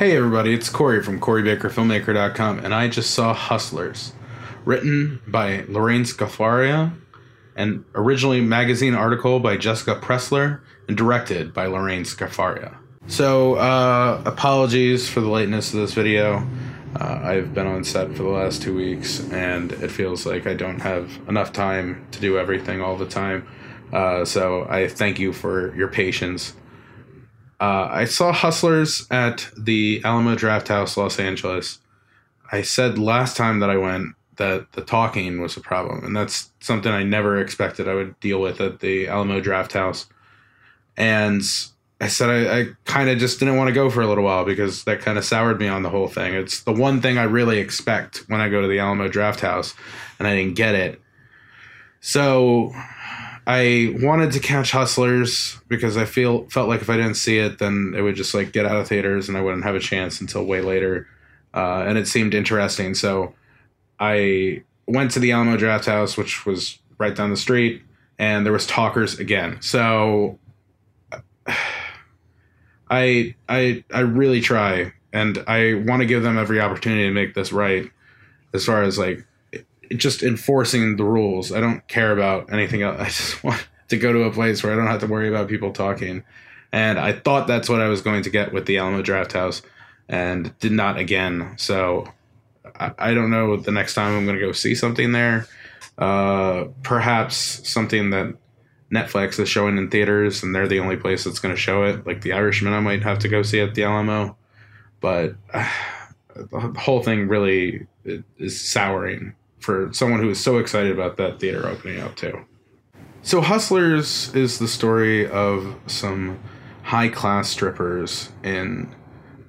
Hey everybody, it's Corey from CoreyBakerFilmmaker.com, and I just saw Hustlers, written by Lorene Scafaria, and originally magazine article by Jessica Pressler, and directed by Lorene Scafaria. So, uh, apologies for the lateness of this video. Uh, I've been on set for the last two weeks, and it feels like I don't have enough time to do everything all the time. Uh, so I thank you for your patience. Uh, I saw Hustlers at the Alamo Drafthouse, Los Angeles. I said last time that I went that the talking was a problem, and that's something I never expected I would deal with at the Alamo Drafthouse. And I said I, I kind of just didn't want to go for a little while because that kind of soured me on the whole thing. It's the one thing I really expect when I go to the Alamo Drafthouse, and I didn't get it. So I wanted to catch Hustlers because I feel felt like if I didn't see it, then it would just like get out of theaters and I wouldn't have a chance until way later. Uh, and it seemed interesting, so I went to the Alamo Drafthouse, which was right down the street, and there was talkers again. So I I I really try, and I want to give them every opportunity to make this right, as far as like just enforcing the rules. I don't care about anything else. I just want to go to a place where I don't have to worry about people talking. And I thought that's what I was going to get with the Alamo Drafthouse, and did not again. So I, I don't know the next time I'm going to go see something there. Uh, perhaps something that Netflix is showing in theaters, and they're the only place that's going to show it. Like The Irishman, I might have to go see at the Alamo. But uh, the whole thing really is souring for someone who is so excited about that theater opening up too. So Hustlers is the story of some high class strippers in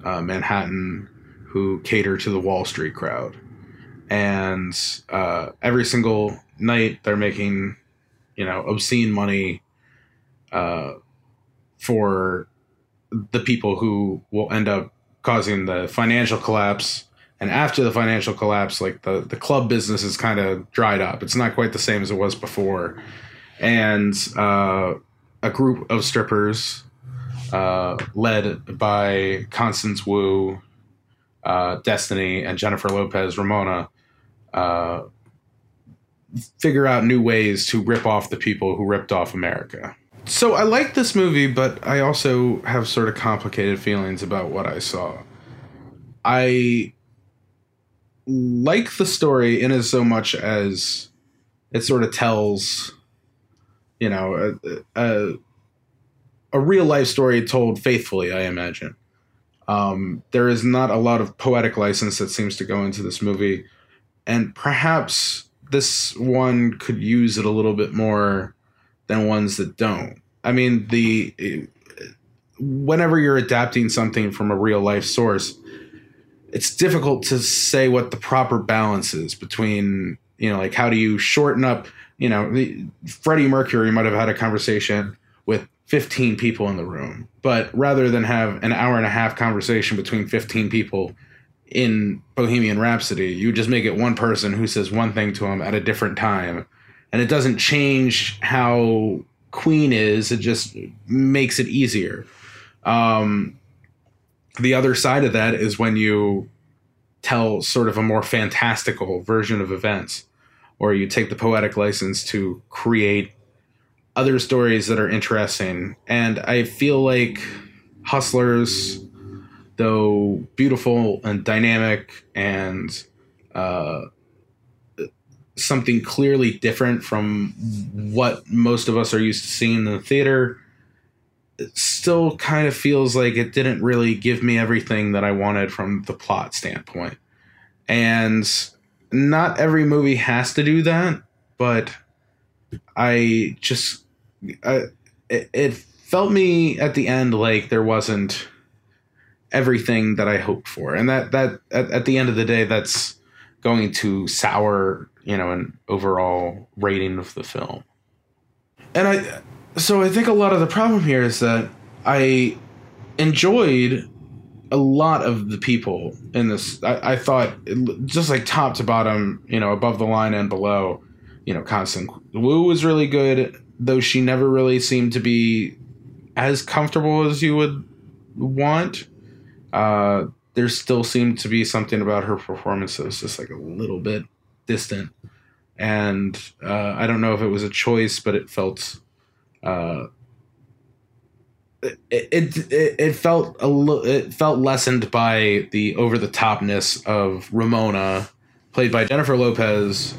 uh, Manhattan who cater to the Wall Street crowd, and uh, every single night they're making, you know, obscene money uh, for the people who will end up causing the financial collapse and after the financial collapse, like the, the club business is kind of dried up. It's not quite the same as it was before. And uh, a group of strippers, uh, led by Constance Wu, uh, Destiny, and Jennifer Lopez Ramona, uh, figure out new ways to rip off the people who ripped off America. So I like this movie, but I also have sort of complicated feelings about what I saw. I like the story in as so much as it sort of tells, you know, a, a, a real life story told faithfully. I imagine. Um, there is not a lot of poetic license that seems to go into this movie, and perhaps this one could use it a little bit more than ones that don't. I mean, the whenever you're adapting something from a real life source, it's difficult to say what the proper balance is between you know like how do you shorten up you know the, freddie mercury might have had a conversation with 15 people in the room but rather than have an hour and a half conversation between 15 people in bohemian rhapsody you just make it one person who says one thing to him at a different time. And it doesn't change how queen is it just makes it easier. Um, the other side of that is when you tell sort of a more fantastical version of events or you take the poetic license to create other stories that are interesting. And i feel like hustlers though beautiful and dynamic and uh, something clearly different from what most of us are used to seeing in the theater still kind of feels like it didn't really give me everything that I wanted from the plot standpoint. And not every movie has to do that, but I just I, it, it felt me at the end like there wasn't everything that I hoped for. And that that at, at the end of the day that's going to sour, you know, an overall rating of the film. And I so I think a lot of the problem here is that I enjoyed a lot of the people in this. I, I thought just like top to bottom, you know, above the line and below, you know, Constance Wu was really good, though she never really seemed to be as comfortable as you would want. Uh, there still seemed to be something about her performance that was just like a little bit distant. And uh, I don't know if it was a choice, but it felt uh, it, it it felt a little it felt lessened by the over the topness of Ramona, played by Jennifer Lopez,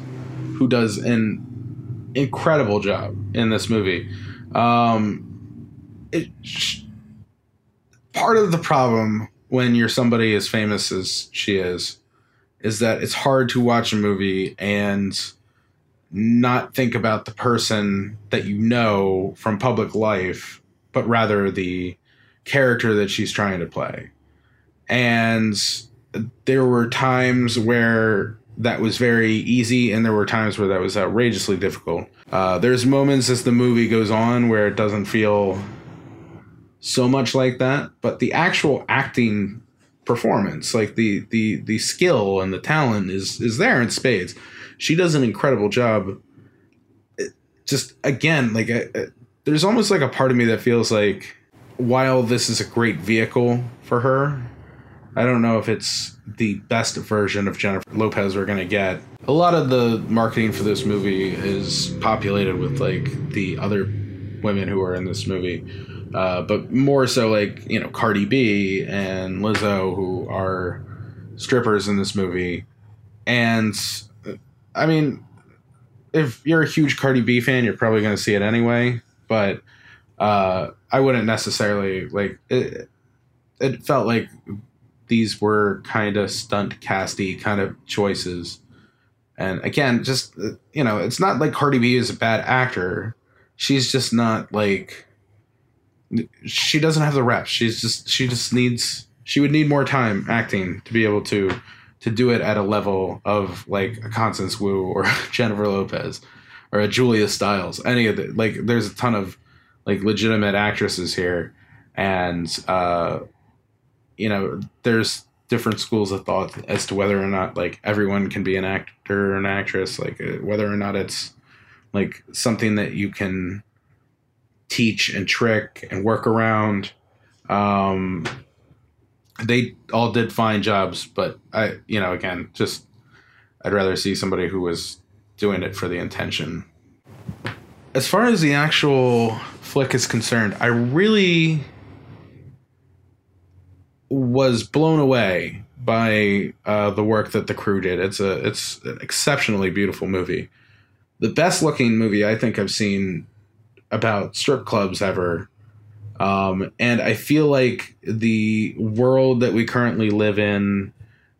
who does an incredible job in this movie. Um, it part of the problem when you're somebody as famous as she is is that it's hard to watch a movie and not think about the person that you know from public life, but rather the character that she's trying to play. And there were times where that was very easy, and there were times where that was outrageously difficult. Uh, there's moments as the movie goes on where it doesn't feel so much like that, but the actual acting performance, like the the the skill and the talent, is is there in spades. She does an incredible job. It, just again, like there's almost like a part of me that feels like while this is a great vehicle for her, I don't know if it's the best version of Jennifer Lopez we're gonna get. A lot of the marketing for this movie is populated with like the other women who are in this movie uh, but more so like you know Cardi B and Lizzo who are strippers in this movie, and I mean, if you're a huge Cardi B fan, you're probably going to see it anyway. But uh, I wouldn't necessarily like it. It felt like these were kind of stunt casty kind of choices. And again, just you know, it's not like Cardi B is a bad actor. She's just not like she doesn't have the reps. She's just she just needs she would need more time acting to be able to to do it at a level of like a Constance Wu or Jennifer Lopez or a Julia Stiles. Any of the like there's a ton of like legitimate actresses here and uh you know there's different schools of thought as to whether or not like everyone can be an actor or an actress like uh, whether or not it's like something that you can teach and trick and work around. Um, they all did fine jobs, but I, you know, again, just I'd rather see somebody who was doing it for the intention. As far as the actual flick is concerned, I really was blown away by uh, the work that the crew did. It's a it's an exceptionally beautiful movie, the best looking movie I think I've seen about strip clubs ever. Um, and I feel like the world that we currently live in,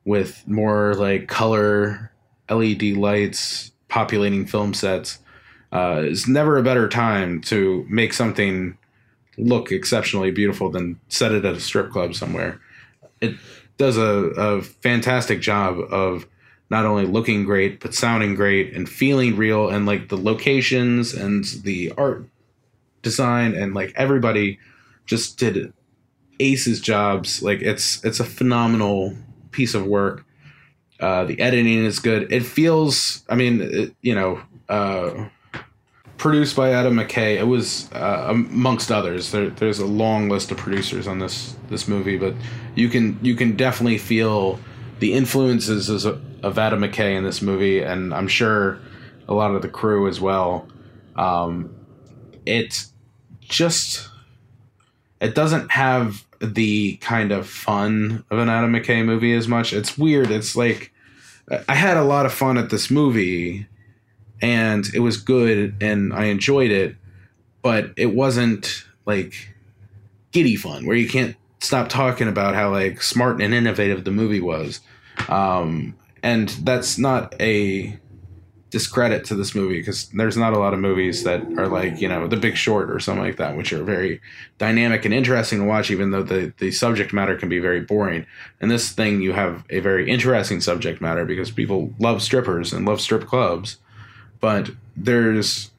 with more like color LED lights populating film sets, uh, is never a better time to make something look exceptionally beautiful than set it at a strip club somewhere. It does a, a fantastic job of not only looking great but sounding great and feeling real and like the locations and the art design and like everybody just did aces jobs. Like it's it's a phenomenal piece of work. Uh, the editing is good. It feels, I mean, it, you know, uh, produced by Adam McKay. It was uh, amongst others. There, there's a long list of producers on this this movie, but you can you can definitely feel the influences of, of Adam McKay in this movie, and I'm sure a lot of the crew as well. Um, it's just it doesn't have the kind of fun of an Adam McKay movie as much. It's weird. It's like I had a lot of fun at this movie and it was good and I enjoyed it, but it wasn't like giddy fun where you can't stop talking about how like smart and innovative the movie was. Um, and that's not a discredit to this movie because there's not a lot of movies that are like you know The Big Short or something like that, which are very dynamic and interesting to watch, even though the the subject matter can be very boring. And this thing, you have a very interesting subject matter because people love strippers and love strip clubs, but there's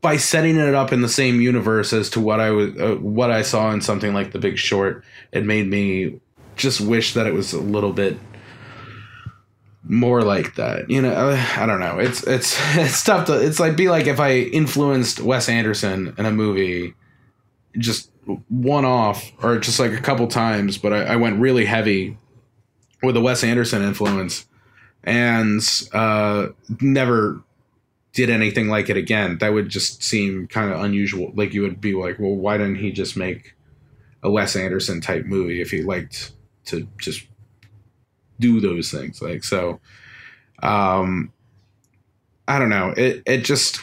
by setting it up in the same universe as to what I was uh, what I saw in something like The Big Short, it made me just wish that it was a little bit more like that. You know, I don't know. It's it's it's tough to. It's like be like if I influenced Wes Anderson in a movie, just one off or just like a couple times, but I, I went really heavy with a Wes Anderson influence and uh, never did anything like it again. That would just seem kind of unusual. Like you would be like, well, why didn't he just make a Wes Anderson type movie if he liked to just do those things? Like so, um, I don't know. It it just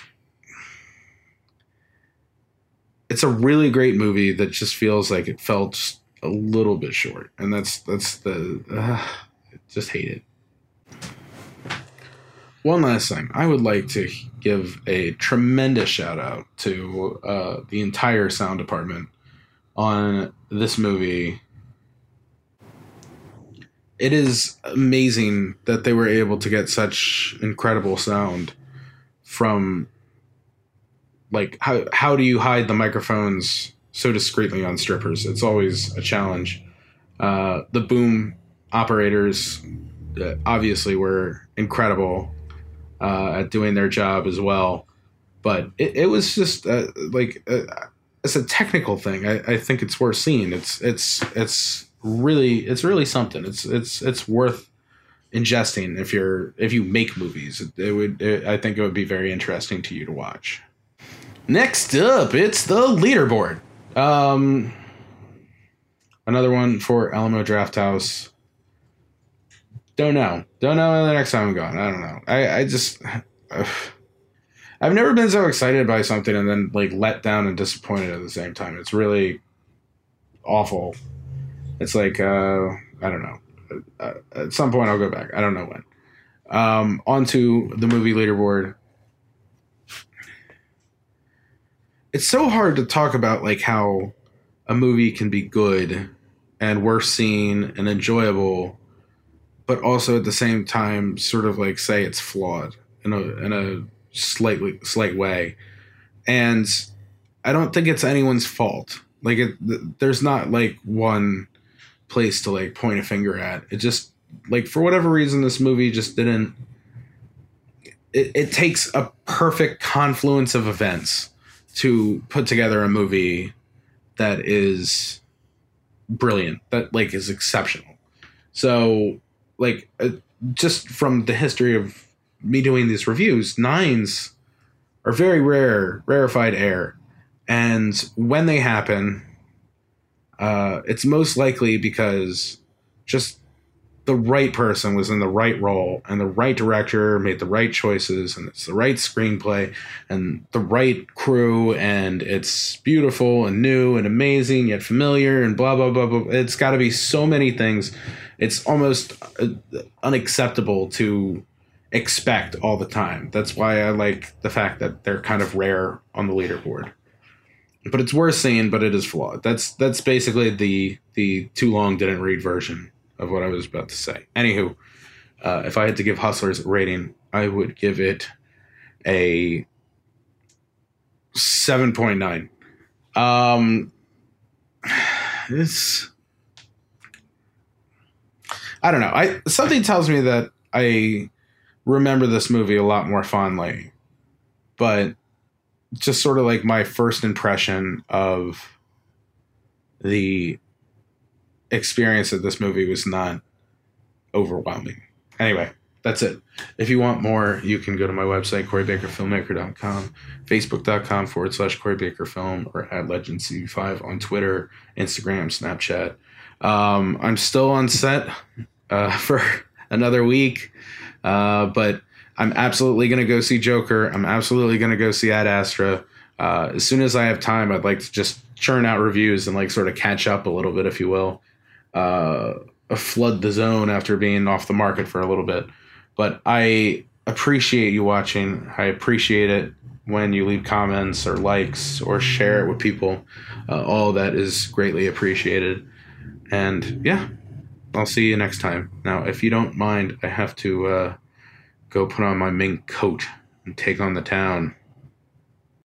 it's a really great movie that just feels like it felt a little bit short, and that's that's the uh, just hate it. One last thing, I would like to give a tremendous shout out to uh, the entire sound department on this movie. It is amazing that they were able to get such incredible sound from like how how do you hide the microphones so discreetly on strippers? It's always a challenge. Uh, the boom operators uh, obviously were incredible uh, at doing their job as well, but it, it was just uh, like uh, it's a technical thing. I, I think it's worth seeing. It's it's it's really it's really something. It's it's it's worth ingesting if you're if you make movies. It, would it, I think it would be very interesting to you to watch. Next up, it's the leaderboard. Um, another one for Alamo Drafthouse. Don't know. Don't know the next time I'm going. I don't know. I, I just. I've never been so excited by something and then like let down and disappointed at the same time. It's really awful. It's like uh, I don't know. Uh, at some point I'll go back. I don't know when. Um, onto the movie leaderboard. it's so hard to talk about like how a movie can be good and worth seeing and enjoyable, but also at the same time sort of like say it's flawed in a in a slightly slight way. And I don't think it's anyone's fault. Like it, there's not like one place to like point a finger at. It just like for whatever reason this movie just didn't it, it takes a perfect confluence of events to put together a movie that is brilliant that like is exceptional so like uh, just from the history of me doing these reviews nines are very rare rarefied air and when they happen uh, it's most likely because just the right person was in the right role and the right director made the right choices and it's the right screenplay and the right crew and it's beautiful and new and amazing yet familiar and blah blah blah blah. It's got to be so many things. It's almost uh, unacceptable to expect all the time. That's why i like the fact that they're kind of rare on the leaderboard but it's worth seeing but it is flawed that's that's basically the the too long didn't read version of what I was about to say. Anywho, uh, if I had to give Hustlers a rating, I would give it a 7.9. Um, it's, I don't know. I something tells me that I remember this movie a lot more fondly, but just sort of like my first impression of the experience of this movie was not overwhelming. Anyway, that's it. If you want more, you can go to my website, CoreyBakerFilmmaker.com, Facebook.com forward slash Corey Baker Film, or at LegendCV5 on Twitter, Instagram, Snapchat. Um, I'm still on set uh, for another week, uh, but I'm absolutely going to go see Joker. I'm absolutely going to go see Ad Astra. Uh, as soon as I have time, I'd like to just churn out reviews and like sort of catch up a little bit, if you will uh, flood the zone after being off the market for a little bit. But I appreciate you watching. I appreciate it when you leave comments or likes or share it with people. Uh, all that is greatly appreciated. And yeah, I'll see you next time. Now, if you don't mind, I have to uh, go put on my mink coat and take on the town.